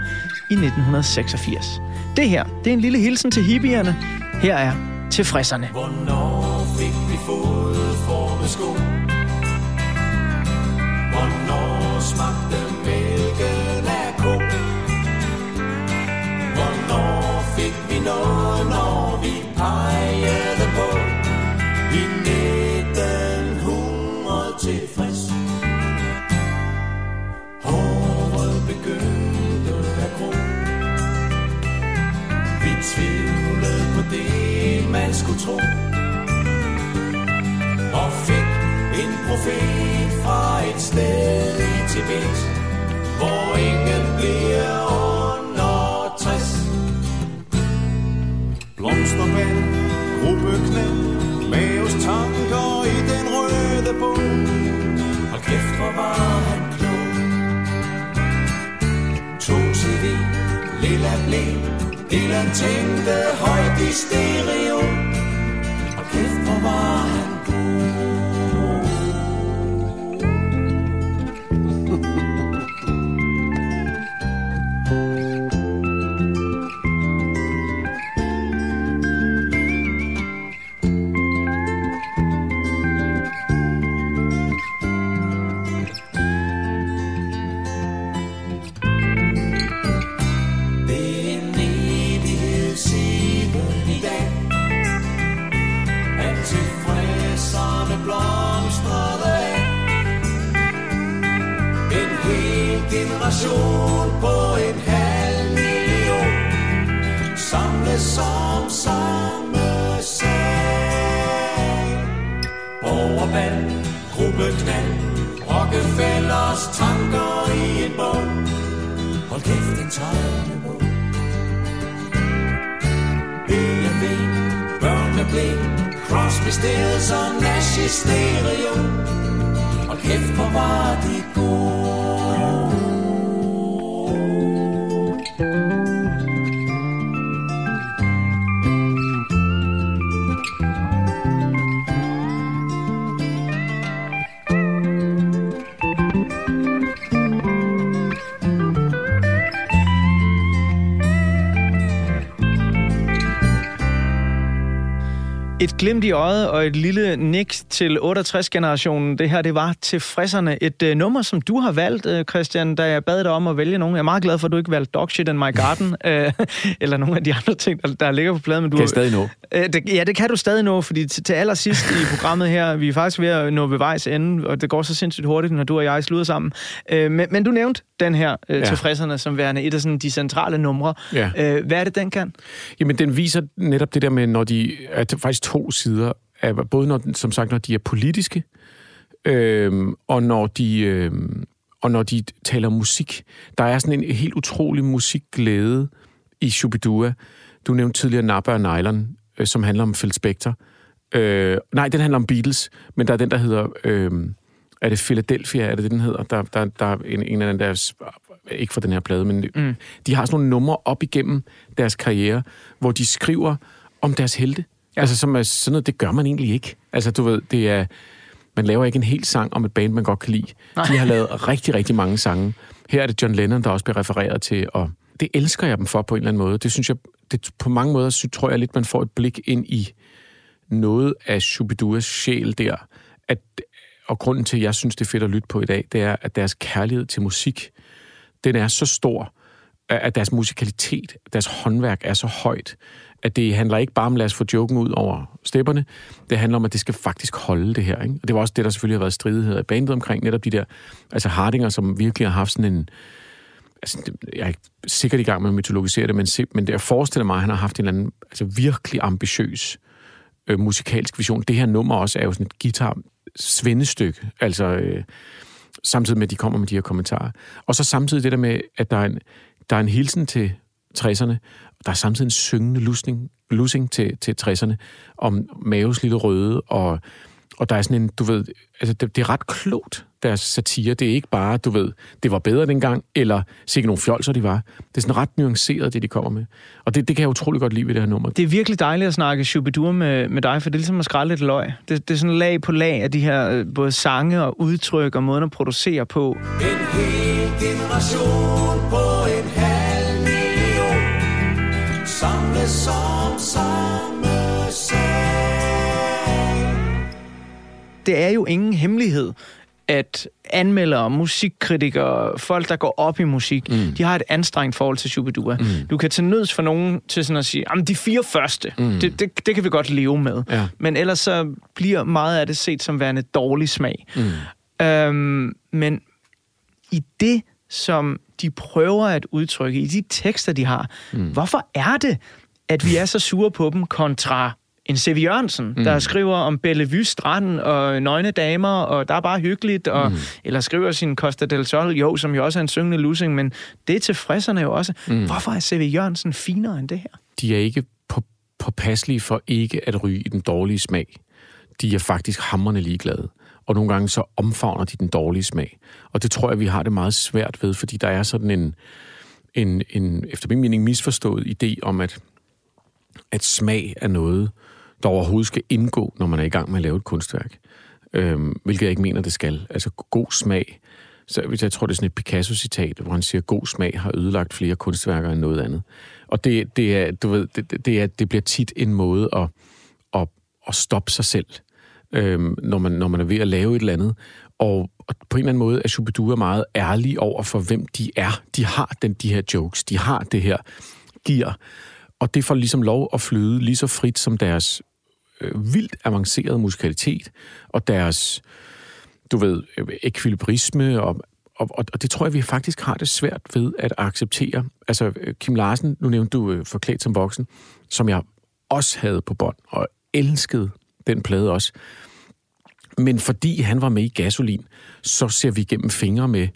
i 1986. Det her, det er en lille hilsen til hippierne. Her er til tilfredserne. Hvornår fik vi fået formesko? Hvornår smagte mælken af ko? Hvornår fik vi noget, profet fra et sted i Tibet, hvor ingen bliver under 60. Blomsterband, gruppeknæl, Maves tanker i den røde bog. Hold kæft, hvor var han klog. To CD, lilla blæ, Dylan tænkte højt i stereo. Hold kæft, hvor var generation på en halv million. Samles som samme sag. Borgerband, gruppeknald Rockefellers tanker i en bog Hold kæft, en tegnebog BMW, børn med blæ Crosby, Stills og Nash i stereo Hold kæft, hvor var de gode. Glimt i øjet og et lille nik til 68-generationen. Det her, det var tilfredserne. Et uh, nummer, som du har valgt, uh, Christian, da jeg bad dig om at vælge nogen. Jeg er meget glad for, at du ikke valgte Dog Shit in My Garden, uh, eller nogle af de andre ting, der, der ligger på pladen. Men du, Kan jeg stadig nå? Uh, det, ja, det kan du stadig nå, fordi til, til allersidst i programmet her, vi er faktisk ved at nå ved vejs ende, og det går så sindssygt hurtigt, når du og jeg slutter sammen. Uh, men, men du nævnte den her uh, ja. Tilfredserne som værende et af sådan, de centrale numre. Ja. Uh, hvad er det, den kan? Jamen, den viser netop det der med, når de... At faktisk to sider af, både når, som sagt, når de er politiske, øhm, og når de... Øhm, og når de taler musik. Der er sådan en helt utrolig musikglæde i Shubidua. Du nævnte tidligere Napa og Nylon, øh, som handler om Phil Spector. Øh, nej, den handler om Beatles, men der er den, der hedder... Øh, er det Philadelphia, er det det, den hedder? Der, der, der er en, en af den der... Ikke for den her plade, men mm. de har sådan nogle numre op igennem deres karriere, hvor de skriver om deres helte. Altså, som er sådan noget, det gør man egentlig ikke. Altså, du ved, det er... Man laver ikke en hel sang om et band, man godt kan lide. Nej. De har lavet rigtig, rigtig mange sange. Her er det John Lennon, der også bliver refereret til, og det elsker jeg dem for på en eller anden måde. Det synes jeg, det, på mange måder så tror jeg lidt, man får et blik ind i noget af Shubiduas sjæl der. At, og grunden til, at jeg synes, det er fedt at lytte på i dag, det er, at deres kærlighed til musik, den er så stor, at deres musikalitet, deres håndværk er så højt, at det handler ikke bare om, lad os få joken ud over stepperne. Det handler om, at det skal faktisk holde det her. Ikke? Og det var også det, der selvfølgelig har været stridigheder i bandet omkring, netop de der altså Hardinger, som virkelig har haft sådan en... Altså, jeg er ikke sikkert i gang med at mytologisere det, men, se, men det, jeg forestiller mig, at han har haft en eller anden altså, virkelig ambitiøs øh, musikalsk vision. Det her nummer også er jo sådan et guitar svendestykke, altså øh, samtidig med, at de kommer med de her kommentarer. Og så samtidig det der med, at der er en, der er en hilsen til 60'erne, der er samtidig en syngende lusning, lussing til, til 60'erne om Maves lille røde, og, og der er sådan en, du ved, altså det, det er ret klogt, deres satire. Det er ikke bare, du ved, det var bedre dengang, eller sikkert nogle fjolser, de var. Det er sådan ret nuanceret, det de kommer med. Og det, det kan jeg utrolig godt lide ved det her nummer. Det er virkelig dejligt at snakke Shubidua med, med dig, for det er ligesom at skrælle et løg. Det, det er sådan lag på lag af de her øh, både sange og udtryk og måden at producere på. En hel generation på en Det er jo ingen hemmelighed, at anmeldere, musikkritikere, folk, der går op i musik, mm. de har et anstrengt forhold til Shubidua. Mm. Du kan til nøds for nogen til sådan at sige, at de fire første, mm. det, det, det kan vi godt leve med. Ja. Men ellers så bliver meget af det set som værende dårlig smag. Mm. Øhm, men i det, som de prøver at udtrykke, i de tekster, de har, mm. hvorfor er det, at vi er så sure på dem kontra en C.V. Jørgensen, mm. der skriver om Bellevue Strand og nøgne damer, og der er bare hyggeligt, og, mm. eller skriver sin Costa del Sol, jo, som jo også er en syngende losing, men det er tilfredserne jo også. Mm. Hvorfor er C.V. Jørgensen finere end det her? De er ikke på, påpasselige for ikke at ryge i den dårlige smag. De er faktisk hammerne ligeglade. Og nogle gange så omfavner de den dårlige smag. Og det tror jeg, vi har det meget svært ved, fordi der er sådan en, en, en efter min mening, misforstået idé om, at, at smag er noget, der overhovedet skal indgå, når man er i gang med at lave et kunstværk. Øhm, hvilket jeg ikke mener, det skal. Altså god smag. Så jeg tror, det er sådan et Picasso-citat, hvor han siger, god smag har ødelagt flere kunstværker end noget andet. Og det, det, er, du ved, det, det, er, det bliver tit en måde at, at, at stoppe sig selv, øhm, når, man, når man er ved at lave et eller andet. Og, og på en eller anden måde er Shubidua meget ærlige over for, hvem de er. De har den, de her jokes, de har det her gear. Og det får ligesom lov at flyde lige så frit som deres øh, vildt avanceret musikalitet og deres, du ved, ekvilibrisme og og, og, og det tror jeg, vi faktisk har det svært ved at acceptere. Altså, øh, Kim Larsen, nu nævnte du øh, Forklædt som voksen, som jeg også havde på bånd, og elskede den plade også. Men fordi han var med i Gasolin, så ser vi gennem fingre med,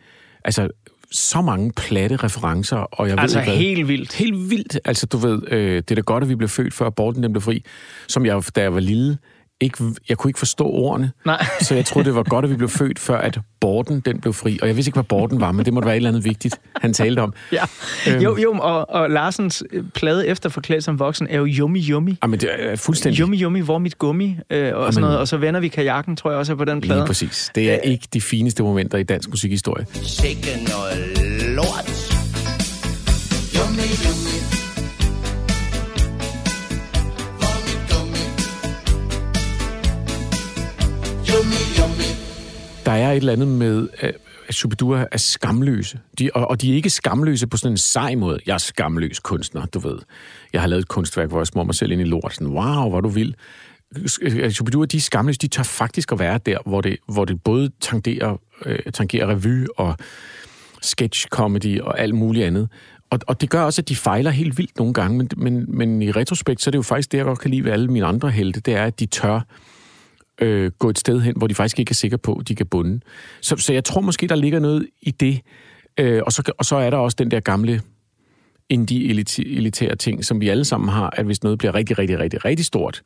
altså, så mange platte referencer, og jeg altså ved ikke hvad. helt vildt. Helt vildt. Altså, du ved, øh, det er da godt, at vi blev født, før aborten den blev fri. Som jeg, da jeg var lille, ikke, jeg kunne ikke forstå ordene. Nej. så jeg troede, det var godt, at vi blev født, før at borden den blev fri. Og jeg vidste ikke, hvad borden var, men det måtte være et eller andet vigtigt, han talte om. Ja. Øhm. Jo, jo, og, og Larsens øh, plade efter Forklædt som voksen er jo Yummy Yummy. Jamen, det er fuldstændig... Yummy Yummy, hvor mit gummi, øh, og Jamen, sådan noget. Og så vender vi kajakken, tror jeg også er på den plade. Lige præcis. Det er ikke de fineste momenter i dansk musikhistorie. Sikke noget lort. Der er et eller andet med, at Shubidua er skamløse. De, og, og de er ikke skamløse på sådan en sej måde. Jeg er skamløs kunstner, du ved. Jeg har lavet et kunstværk, hvor jeg smår mig selv ind i lort. Sådan, wow, hvor du vil. Øh, øh, Shubidua, de er skamløse. De tør faktisk at være der, hvor det, hvor det både tangerer, øh, tangerer revy og sketch comedy og alt muligt andet. Og, og det gør også, at de fejler helt vildt nogle gange, men, men, men i retrospekt, så er det jo faktisk det, jeg godt kan lide ved alle mine andre helte, det er, at de tør øh, gå et sted hen, hvor de faktisk ikke er sikre på, at de kan bunde. Så, så jeg tror måske, der ligger noget i det. Øh, og, så, og så er der også den der gamle indie-elitære ting, som vi alle sammen har, at hvis noget bliver rigtig, rigtig, rigtig, rigtig stort,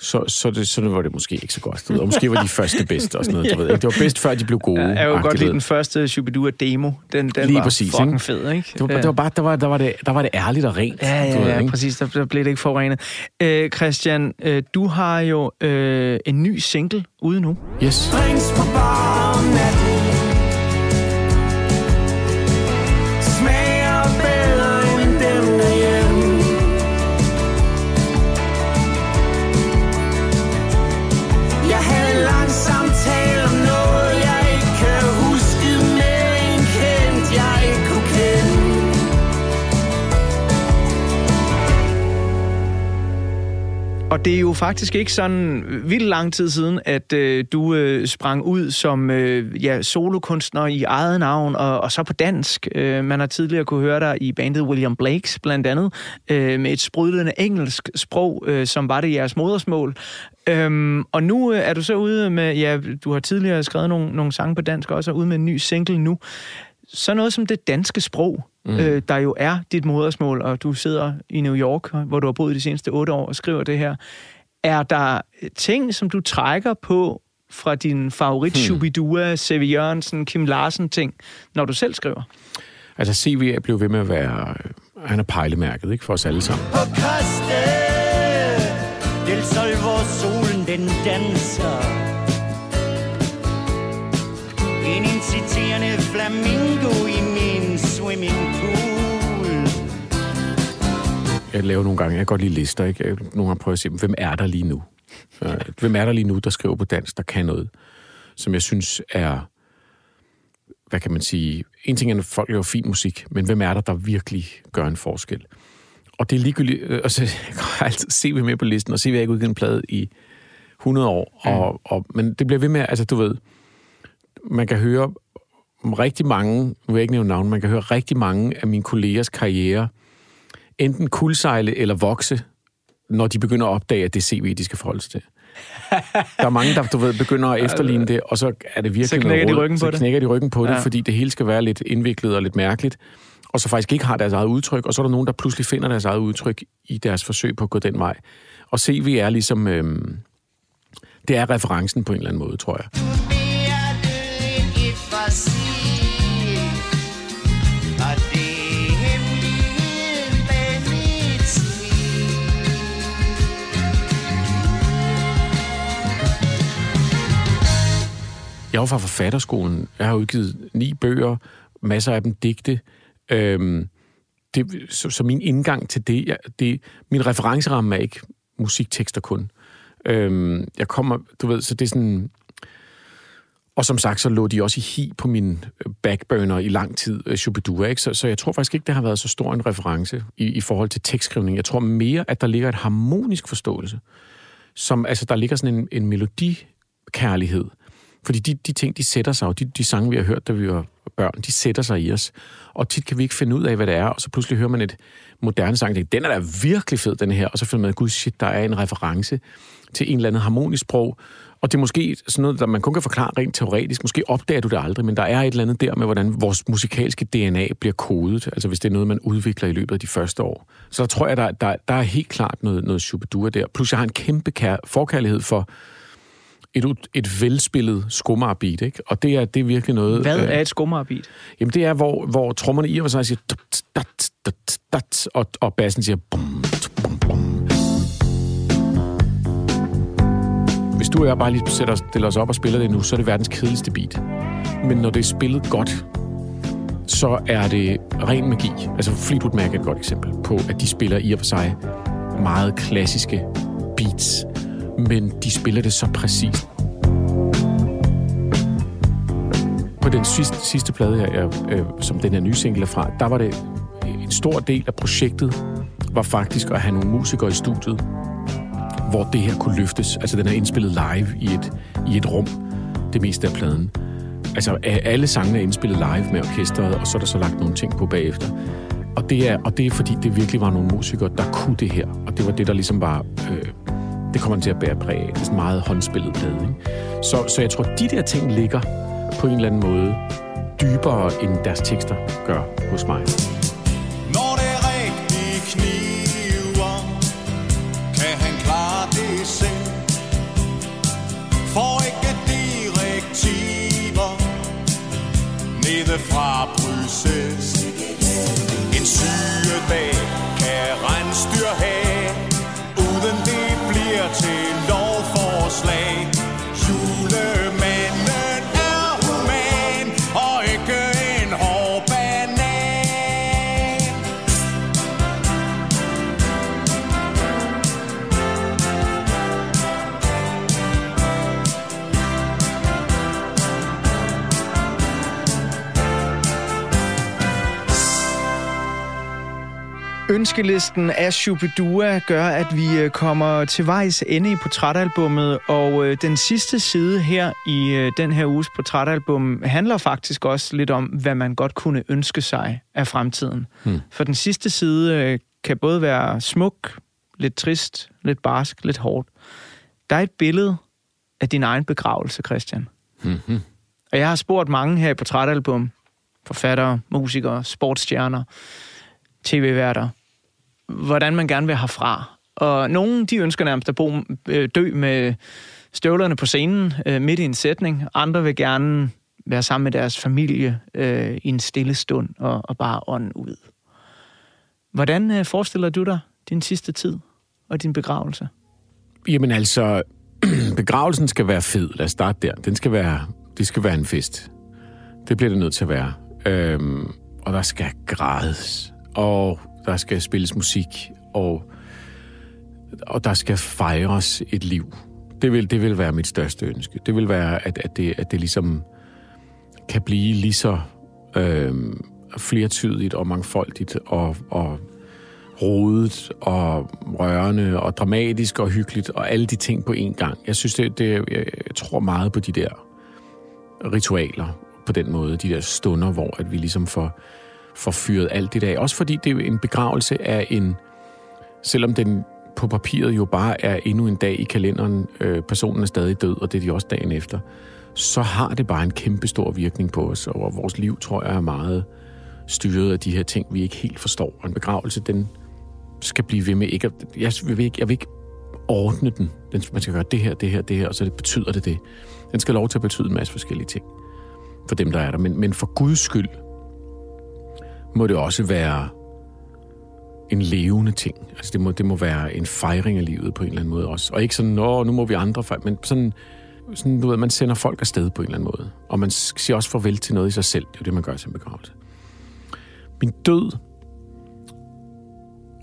så, så, det, så var det måske ikke så godt. Og måske var de første bedste og sådan noget, du ved. Ikke? Det var bedst, før de blev gode. Ja, jeg jo godt lide den første Shubidua-demo. Den, den Lige var præcis, fucking ikke? fed, ikke? Det var, det var bare, der var, der, var det, der var det ærligt og rent. Ja, ja, du ved, ja, ikke? præcis. Der, der blev det ikke forurenet. Øh, Christian, øh, du har jo øh, en ny single ude nu. Yes. Drinks på bar om natten. Og det er jo faktisk ikke sådan vildt lang tid siden, at øh, du øh, sprang ud som øh, ja, solokunstner i eget navn, og, og så på dansk. Øh, man har tidligere kunne høre dig i bandet William Blakes, blandt andet, øh, med et sprudlende engelsk sprog, øh, som var det jeres modersmål. Øhm, og nu øh, er du så ude med, ja, du har tidligere skrevet nogle, nogle sange på dansk, og også er ude med en ny single nu. Så noget som det danske sprog, mm. øh, der jo er dit modersmål, og du sidder i New York, hvor du har boet de seneste otte år og skriver det her. Er der ting, som du trækker på fra din favorit hmm. Shubidua, C.V. Jørgensen, Kim Larsen ting, når du selv skriver? Altså, CV er blevet ved med at være... øh, Han er pejlemærket, ikke? For os alle sammen. På Costa del Sol, hvor solen den danser. Jeg laver nogle gange, jeg kan godt lide lister, ikke? Jeg- Nogle gange prøver jeg at se, hvem er der lige nu? Hvem er der lige nu, der skriver på dansk, der kan noget, som jeg synes er, hvad kan man sige, en ting er, at folk laver fin musik, men hvem er der, der virkelig gør en forskel? Og det er ligegyldigt, øh, og så jeg kan altid se med på listen, og se, at jeg ikke udgivet en plade i 100 år, og, og, men det bliver ved med, altså du ved, man kan høre rigtig mange, nu vil jeg ikke nævne navn, man kan høre rigtig mange af mine kollegers karriere, enten kuldsejle eller vokse når de begynder at opdage, at det er CV, de skal forholde sig til. Der er mange, der du ved, begynder at efterligne det, og så er det virkelig Så knækker noget de ryggen på så det. knækker de ryggen på det, Ja. fordi det hele skal være lidt indviklet og lidt mærkeligt, og så faktisk ikke har deres eget udtryk, og så er der nogen, der pludselig finder deres eget udtryk i deres forsøg på at gå den vej. Og CV er ligesom, øhm, det er referencen på en eller anden måde, tror jeg. Jeg var fra forfatterskolen. Jeg har udgivet ni bøger, masser af dem digte. Øhm, det, så, så min indgang til det, jeg, det, min referenceramme er ikke musiktekster kun. Øhm, jeg kommer, du ved, så det er sådan... Og som sagt, så lå de også i hi på min øh, backburner i lang tid, øh, Shubidua, ikke? Så, så jeg tror faktisk ikke, det har været så stor en reference i, i forhold til tekstskrivning. Jeg tror mere, at der ligger et harmonisk forståelse. Som, altså, der ligger sådan en, en melodikærlighed. Fordi de, de ting, de sætter sig, og de, de sange, vi har hørt, da vi var børn, de sætter sig i os. Og tit kan vi ikke finde ud af, hvad det er, og så pludselig hører man et moderne sang, og den er da virkelig fed, den her, og så finder man, gud shit, der er en reference til en eller anden harmonisk sprog, og det er måske sådan noget, der man kun kan forklare rent teoretisk. Måske opdager du det aldrig, men der er et eller andet der med, hvordan vores musikalske DNA bliver kodet. Altså hvis det er noget, man udvikler i løbet af de første år. Så der tror jeg, der, der, der er helt klart noget, noget der. Plus jeg har en kæmpe kær, forkærlighed for et, et velspillet skummerbeat, ikke? Og det er, det er virkelig noget... Hvad øh, er et skummerbeat? Jamen det er, hvor, hvor trommerne i og for sig siger... dut, dat, dat, dat, og, og bassen siger... Bum, bum, bum. Hvis du og jeg bare lige sætter, stiller os op og spiller det nu, så er det verdens kedeligste beat. Men når det er spillet godt, så er det ren magi. Altså Fleetwood Mac er et godt eksempel på, at de spiller i og for sig meget klassiske beats, men de spiller det så præcist. På den sidste, sidste plade, jeg, jeg, øh, som den her nye single er fra, der var det en stor del af projektet, var faktisk at have nogle musikere i studiet, hvor det her kunne løftes. Altså, den er indspillet live i et, i et rum, det meste af pladen. Altså, alle sangene er indspillet live med orkestret, og så er der så lagt nogle ting på bagefter. Og det er, og det er fordi, det virkelig var nogle musikere, der kunne det her. Og det var det, der ligesom var... Øh, det kommer den til at bære præg af. Det er sådan meget håndspillet plade, ikke? Så, så jeg tror, de der ting ligger på en eller anden måde dybere, end deres tekster gør hos mig. Når det rigtig kniver, kan han klare det selv. Får ikke direktiver nede fra Bruxelles. En sygedag kan rensdyr have, Ønskelisten af Shubidua gør, at vi øh, kommer til vejs ende i portrætalbummet, og øh, den sidste side her i øh, den her uges portrætalbum handler faktisk også lidt om, hvad man godt kunne ønske sig af fremtiden. Hmm. For den sidste side kan både være smuk, lidt trist, lidt barsk, lidt hårdt. Der er et billede af din egen begravelse, Christian. Mm-hmm. Og jeg har spurgt mange her i portrætalbum, forfattere, musikere, sportsstjerner, tv-værter, hvordan man gerne vil herfra. Og nogen, de ønsker nærmest at bo, øh, dø med støvlerne på scenen øh, midt i en sætning. Andre vil gerne være sammen med deres familie øh, i en stille stund og, og bare ånde ud. Hvordan øh, forestiller du dig din sidste tid og din begravelse? Jamen altså, begravelsen skal være fed. Lad os starte der. Den skal være, det skal være en fest. Det bliver det nødt til at være. Øhm, og der skal grædes. Og der skal spilles musik. Og, og der skal fejres et liv. Det vil, det vil være mit største ønske. Det vil være, at, at, det, at det ligesom kan blive lige så øh, flertydigt og mangfoldigt og, og rodet og rørende og dramatisk og hyggeligt og alle de ting på én gang. Jeg synes, det, det jeg tror meget på de der ritualer på den måde, de der stunder, hvor at vi ligesom får, får fyret alt det der. Også fordi det er en begravelse af en, selvom den på papiret jo bare er endnu en dag i kalenderen, øh, personen er stadig død, og det er de også dagen efter, så har det bare en kæmpe stor virkning på os, og vores liv, tror jeg, er meget styret af de her ting, vi ikke helt forstår. Og en begravelse, den skal blive ved med ikke at, jeg vil ikke, jeg vil ikke ordne den. den. Man skal gøre det her, det her, det her, og så det betyder det det. Den skal lov til at betyde en masse forskellige ting for dem, der er der. Men, men for Guds skyld må det også være en levende ting. Altså det må, det må være en fejring af livet på en eller anden måde også. Og ikke sådan, nå, nu må vi andre fejre, men sådan, sådan, du ved, man sender folk afsted på en eller anden måde. Og man siger også farvel til noget i sig selv. Det er jo det, man gør til en begravelse. Min død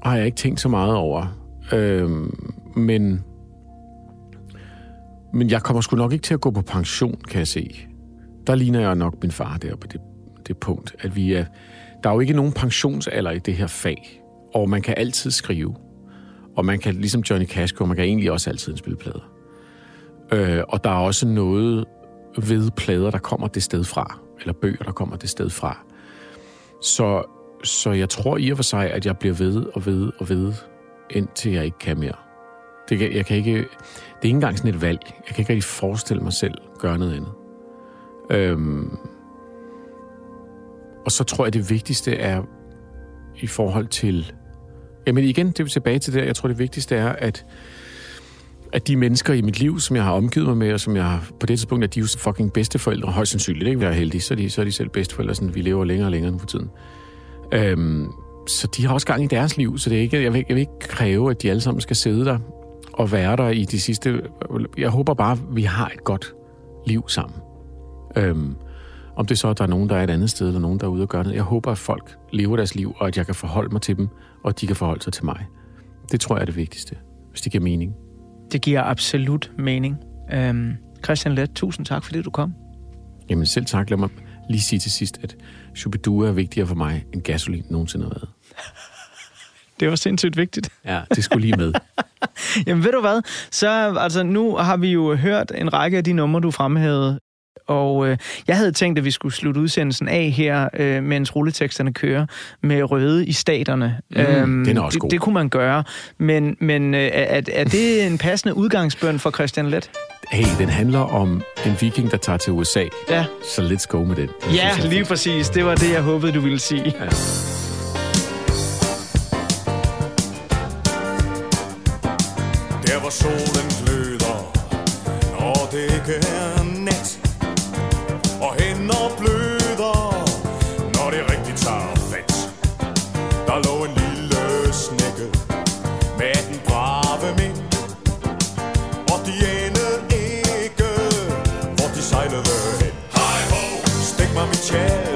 har jeg ikke tænkt så meget over. Øhm, men, men jeg kommer sgu nok ikke til at gå på pension, kan jeg se. Der ligner jeg nok min far der på det, det punkt, at vi er... Der er jo ikke nogen pensionsalder i det her fag, og man kan altid skrive. Og man kan, ligesom Johnny Cash, man kan egentlig også altid spille plader. Øh, og der er også noget ved plader, der kommer det sted fra, eller bøger, der kommer det sted fra. Så, så jeg tror i og for sig, at jeg bliver ved og ved og ved, indtil jeg ikke kan mere. Det, kan- jeg kan ikke, det er ikke engang sådan et valg. Jeg kan ikke rigtig forestille mig selv gøre noget andet. Øhm, og så tror jeg, det vigtigste er i forhold til... Jamen igen, det er vi tilbage til det. Jeg tror, det vigtigste er, at, at de mennesker i mit liv, som jeg har omgivet mig med, og som jeg har- på det tidspunkt er de jo fucking bedsteforældre, højst sandsynligt, ikke? Jeg er heldig, så er de, så er de selv bedsteforældre, sådan, vi lever længere og længere nu for tiden. Øhm, så de har også gang i deres liv, så det er ikke, jeg, vil, jeg vil ikke kræve, at de alle sammen skal sidde der og være der i de sidste... Jeg håber bare, at vi har et godt liv sammen. Øhm, om det så, at der er nogen, der er et andet sted, eller nogen, der er ude og gøre noget. Jeg håber, at folk lever deres liv, og at jeg kan forholde mig til dem, og at de kan forholde sig til mig. Det tror jeg er det vigtigste, hvis det giver mening. Det giver absolut mening. Øhm, Christian Let, tusind tak, fordi du kom. Jamen selv tak. Lad mig lige sige til sidst, at Shubidua er vigtigere for mig, end gasolin nogensinde har været. Det var sindssygt vigtigt. Ja, det skulle lige med. Jamen ved du hvad, så altså, nu har vi jo hørt en række af de numre, du fremhævede, og øh, jeg havde tænkt, at vi skulle slutte udsendelsen af her, øh, mens rulleteksterne kører, med røde i staterne. Mm, den er også det, god. det kunne man gøre, men, men øh, er, er det en passende udgangsbøn for Christian Let? Hey, den handler om en viking, der tager til USA. Ja. Så let's go med den. Det Ja, synes lige præcis. Det var det, jeg håbede, du ville sige. Ja. Der hvor solen chair.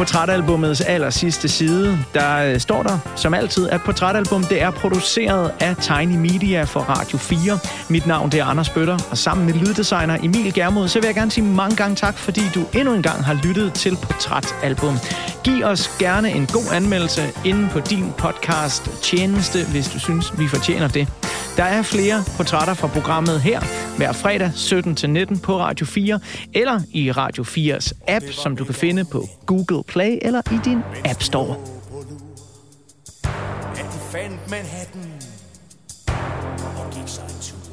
På portrætalbumets aller sidste side, der øh, står der som altid, at portrætalbum det er produceret af Tiny Media for Radio 4. Mit navn det er Anders Bøtter, og sammen med lyddesigner Emil Germod, så vil jeg gerne sige mange gange tak, fordi du endnu en gang har lyttet til Portrætalbum. Giv os gerne en god anmeldelse inde på din podcast tjeneste, hvis du synes, vi fortjener det. Der er flere portrætter fra programmet her hver fredag 17-19 på Radio 4, eller i Radio 4's app, som du kan finde på Google Play eller i din App Store. At de fandt Manhattan Og gik sig en tur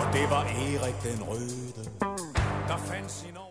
Og det var Erik den Røde Der fandt sin år